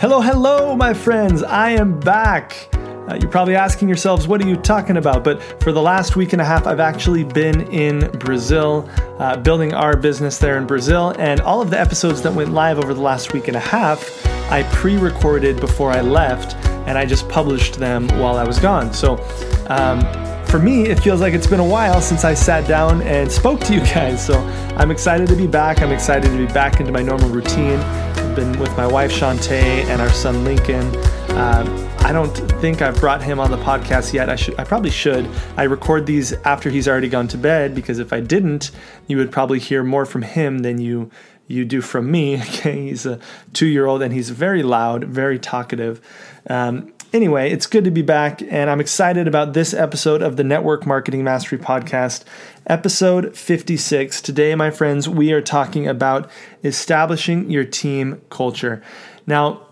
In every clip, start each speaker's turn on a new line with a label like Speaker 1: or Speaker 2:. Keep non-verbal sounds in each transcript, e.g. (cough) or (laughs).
Speaker 1: Hello, hello, my friends. I am back. Uh, you're probably asking yourselves, what are you talking about? But for the last week and a half, I've actually been in Brazil, uh, building our business there in Brazil. And all of the episodes that went live over the last week and a half, I pre recorded before I left, and I just published them while I was gone. So, um, for me, it feels like it's been a while since I sat down and spoke to you guys. So I'm excited to be back. I'm excited to be back into my normal routine. Been with my wife Shantae and our son Lincoln. Uh, I don't think I've brought him on the podcast yet. I should. I probably should. I record these after he's already gone to bed because if I didn't, you would probably hear more from him than you you do from me. (laughs) Okay, he's a two-year-old and he's very loud, very talkative. Um, Anyway, it's good to be back, and I'm excited about this episode of the Network Marketing Mastery Podcast, episode 56. Today, my friends, we are talking about establishing your team culture. Now,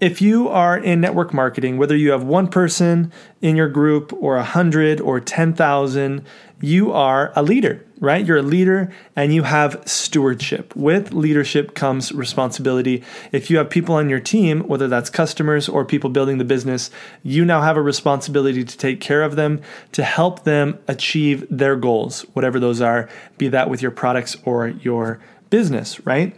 Speaker 1: if you are in network marketing, whether you have one person in your group or a hundred or 10,000, you are a leader, right? You're a leader and you have stewardship. With leadership comes responsibility. If you have people on your team, whether that's customers or people building the business, you now have a responsibility to take care of them, to help them achieve their goals, whatever those are, be that with your products or your business, right?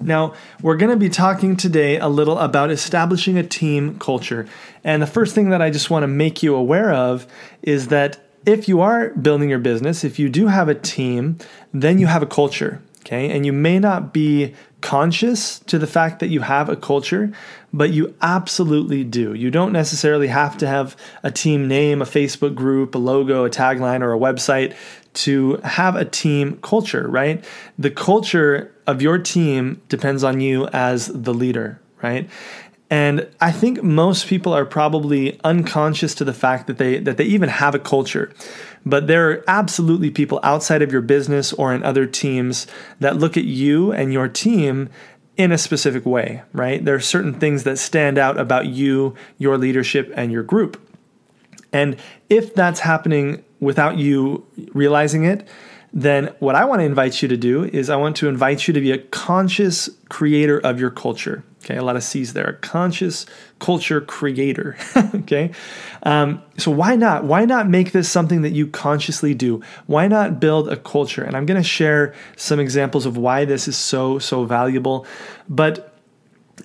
Speaker 1: Now, we're going to be talking today a little about establishing a team culture. And the first thing that I just want to make you aware of is that if you are building your business, if you do have a team, then you have a culture. Okay. And you may not be conscious to the fact that you have a culture, but you absolutely do. You don't necessarily have to have a team name, a Facebook group, a logo, a tagline, or a website to have a team culture, right? The culture of your team depends on you as the leader, right? And I think most people are probably unconscious to the fact that they that they even have a culture. But there are absolutely people outside of your business or in other teams that look at you and your team in a specific way, right? There are certain things that stand out about you, your leadership, and your group. And if that's happening without you realizing it, then what I want to invite you to do is I want to invite you to be a conscious creator of your culture. Okay, a lot of C's there. A conscious culture creator. (laughs) okay, um, so why not? Why not make this something that you consciously do? Why not build a culture? And I'm going to share some examples of why this is so so valuable. But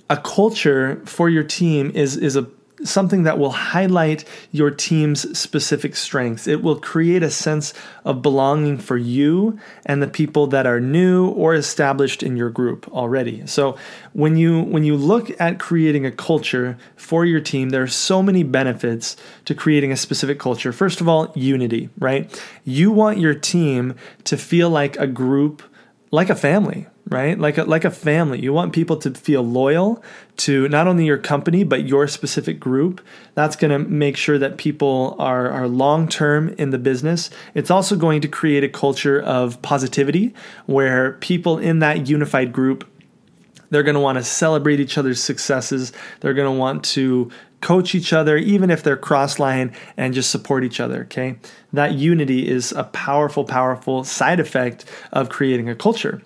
Speaker 1: a culture for your team is is a something that will highlight your team's specific strengths. It will create a sense of belonging for you and the people that are new or established in your group already. So when you when you look at creating a culture for your team, there are so many benefits to creating a specific culture. First of all, unity, right? You want your team to feel like a group, like a family, right? Like a, like a family. You want people to feel loyal to not only your company but your specific group. That's going to make sure that people are are long term in the business. It's also going to create a culture of positivity where people in that unified group they're going to want to celebrate each other's successes. They're going to want to coach each other, even if they're cross line, and just support each other. Okay. That unity is a powerful, powerful side effect of creating a culture.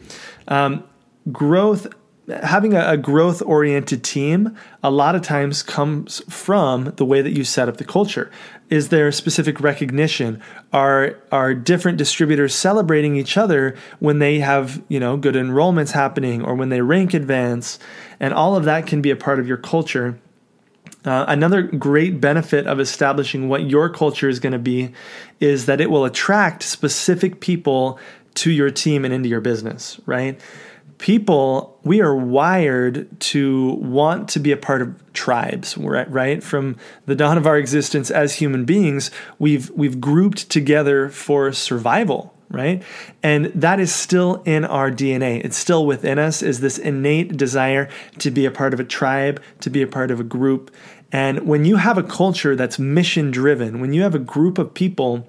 Speaker 1: Um, growth having a, a growth oriented team a lot of times comes from the way that you set up the culture. Is there specific recognition? Are are different distributors celebrating each other when they have you know good enrollments happening or when they rank advance? And all of that can be a part of your culture. Uh, another great benefit of establishing what your culture is going to be is that it will attract specific people to your team and into your business, right? People, we are wired to want to be a part of tribes, right? From the dawn of our existence as human beings, we've we've grouped together for survival, right? And that is still in our DNA. It's still within us is this innate desire to be a part of a tribe, to be a part of a group. And when you have a culture that's mission driven, when you have a group of people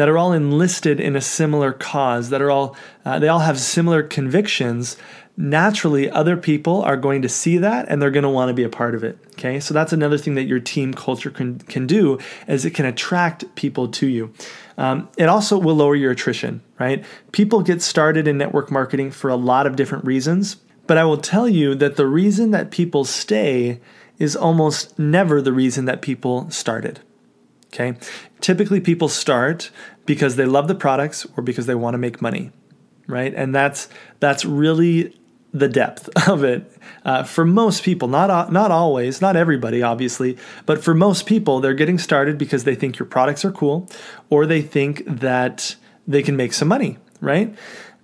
Speaker 1: that are all enlisted in a similar cause, that are all uh, they all have similar convictions, naturally other people are going to see that and they're going to want to be a part of it. Okay, so that's another thing that your team culture can can do is it can attract people to you. Um, it also will lower your attrition. Right, people get started in network marketing for a lot of different reasons But I will tell you that the reason that people stay is almost never the reason that people started. Okay? Typically, people start because they love the products or because they want to make money, right? And that's that's really the depth (laughs) of it uh, for most people. Not not always, not everybody, obviously, but for most people, they're getting started because they think your products are cool, or they think that they can make some money, right?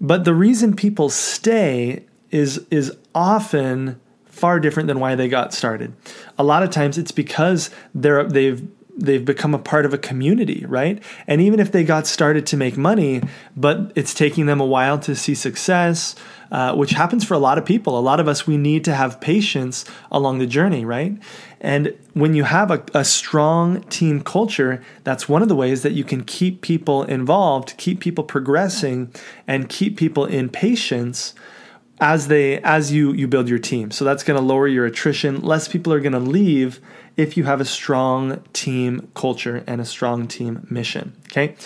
Speaker 1: But the reason people stay is is often far different than why they got started. A lot of times it's because they're they've they've become a part of a community, right? And even if they got started to make money, but it's taking them a while to see success, uh, which happens for a lot of people. A lot of us, we need to have patience along the journey, right? And when you have a, a strong team culture, that's one of the ways that you can keep people involved, keep people progressing, and keep people in patience as they as you you build your team. So that's going to lower your attrition. Less people are going to leave if you have a strong team culture and a strong team mission. Okay.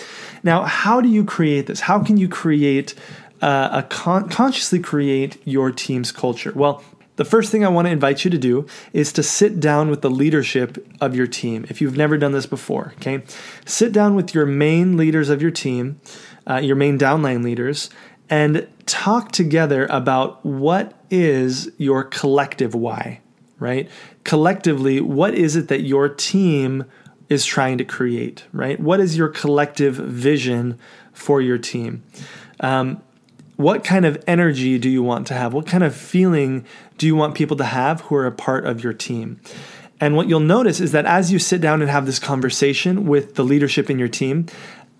Speaker 1: Now, how do you create this? How can you create uh, a con- consciously create your team's culture? Well, the first thing I want to invite you to do is to sit down with the leadership of your team. If you've never done this before, okay, sit down with your main leaders of your team, uh, your main downline leaders, and talk together about what is your collective why, right? Collectively, what is it that your team is trying to create, right? What is your collective vision for your team? Um, what kind of energy do you want to have? What kind of feeling do you want people to have who are a part of your team? And what you'll notice is that as you sit down and have this conversation with the leadership in your team,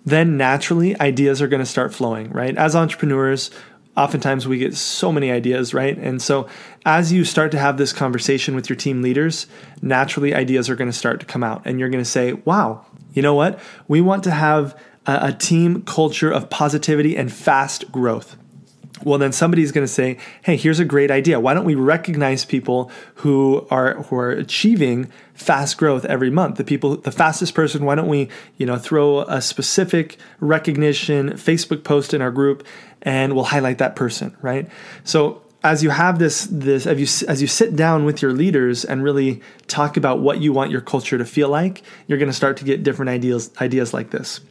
Speaker 1: then naturally ideas are going to start flowing, right? As entrepreneurs, oftentimes we get so many ideas, right? And so as you start to have this conversation with your team leaders, naturally ideas are going to start to come out and you're going to say, wow, you know what? We want to have a, team culture of positivity and fast growth well then somebody's going to say hey here's a great idea. Why don't we recognize people who are who are achieving fast growth every month? The people the fastest person why don't we you know throw a specific recognition facebook post in our group and we'll highlight that person right? So as you have this this as you as you sit down with your leaders and really talk about what you want your culture to feel like you're going to start to get different ideas ideas like this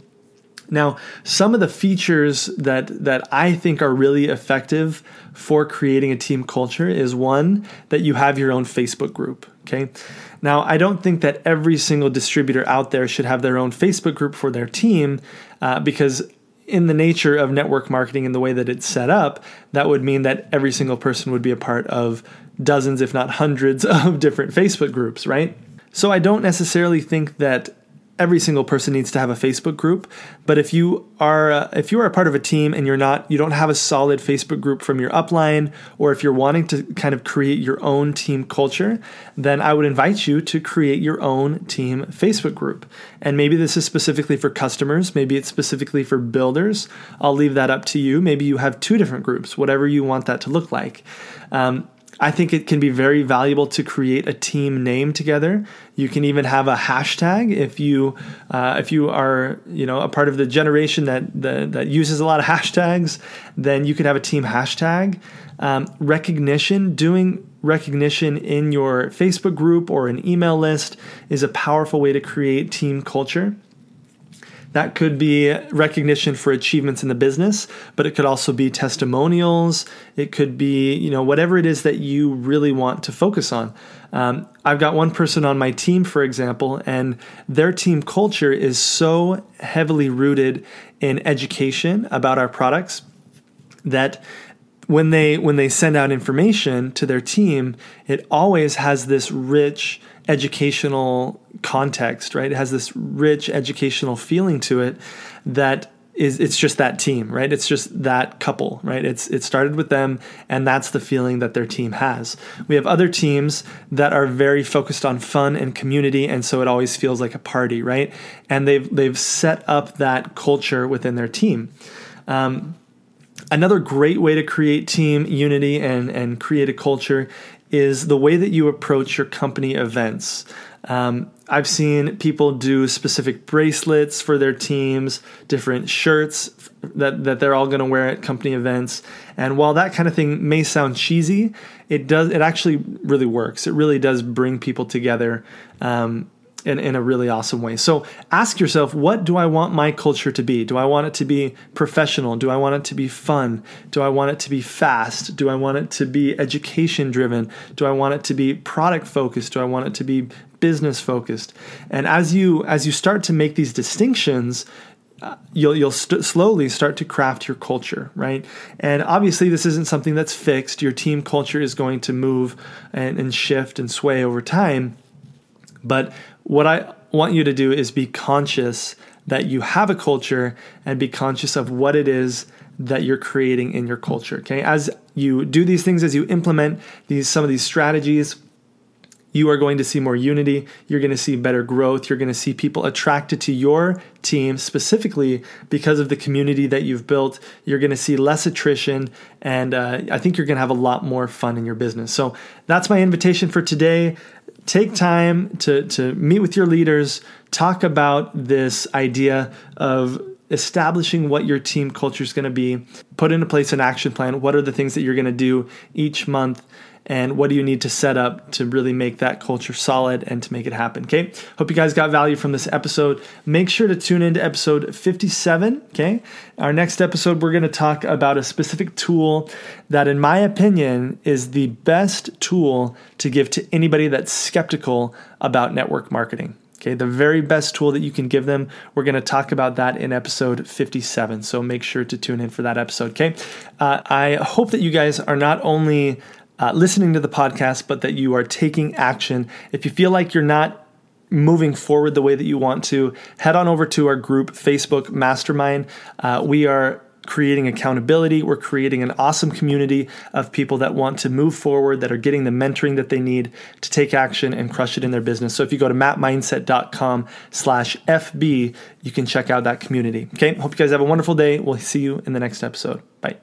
Speaker 1: now, some of the features that that I think are really effective for creating a team culture is one that you have your own Facebook group, okay? Now, I don't think that every single distributor out there should have their own Facebook group for their team uh, because in the nature of network marketing and the way that it's set up, that would mean that every single person would be a part of dozens, if not hundreds, (laughs) of different Facebook groups, right? So I don't necessarily think that every single person needs to have a Facebook group. But if you are uh, if you are a part of a team and you're not you don't have a solid Facebook group from your upline, or if you're wanting to kind of create your own team culture, then I would invite you to create your own team Facebook group. And maybe this is specifically for customers, maybe it's specifically for builders. I'll leave that up to you. Maybe you have two different groups, whatever you want that to look like. Um, I think it can be very valuable to create a team name together. You can even have a hashtag if you uh, if you are you know a part of the generation that that, that uses a lot of hashtags. Then you could have a team hashtag. Um, recognition, doing recognition in your Facebook group or an email list is a powerful way to create team culture. That could be recognition for achievements in the business, but it could also be testimonials. It could be, you know, whatever it is that you really want to focus on. Um, I've got one person on my team, for example, and their team culture is so heavily rooted in education about our products that when they when they send out information to their team, it always has this rich educational context, right? It has this rich educational feeling to it that is it's just that team, right? It's just that couple, right? It's it started with them and that's the feeling that their team has. We have other teams that are very focused on fun and community and so it always feels like a party, right? And they've they've set up that culture within their team. Um, another great way to create team unity and and create a culture is the way that you approach your company events. Um, I've seen people do specific bracelets for their teams, different shirts that, that they're all going to wear at company events. And while that kind of thing may sound cheesy, it does it actually really works. It really does bring people together. Um, in, in a really awesome way. So ask yourself, what do I want my culture to be? Do I want it to be professional? Do I want it to be fun? Do I want it to be fast? Do I want it to be education driven? Do I want it to be product focused? Do I want it to be business focused? And as you as you start to make these distinctions, uh, you'll you'll st- slowly start to craft your culture, right? And obviously, this isn't something that's fixed. Your team culture is going to move and, and shift and sway over time. But what I want you to do is be conscious that you have a culture and be conscious of what it is that you're creating in your culture. Okay. As you do these things, as you implement these some of these strategies, you are going to see more unity. You're going to see better growth. You're going to see people attracted to your team specifically because of the community that you've built. You're going to see less attrition, and uh, I think you're going to have a lot more fun in your business. So that's my invitation for today take time to, to meet with your leaders, talk about this idea of establishing what your team culture is going to be, put into place an action plan. What are the things that you're going to do each month? And what do you need to set up to really make that culture solid and to make it happen. Okay. Hope you guys got value from this episode. Make sure to tune into episode 57. Okay. Our next episode, we're going to talk about a specific tool that, in my opinion, is the best tool to give to anybody that's skeptical about network marketing. Okay, the very best tool that you can give them. We're going to talk about that in episode 57. So make sure to tune in for that episode. Okay, uh, I hope that you guys are not only uh, listening to the podcast, but that you are taking action. If you feel like you're not moving forward the way that you want to, head on over to our group, Facebook Mastermind. Uh, we are creating accountability. We're creating an awesome community of people that want to move forward, that are getting the mentoring that they need to take action and crush it in their business. So if you go to mapmindset.com slash FB, you can check out that community. Okay. Hope you guys have a wonderful day. We'll see you in the next episode. Bye.